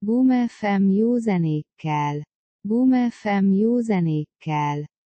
Boom FM jó zenékkel. Boom FM jó zenékkel.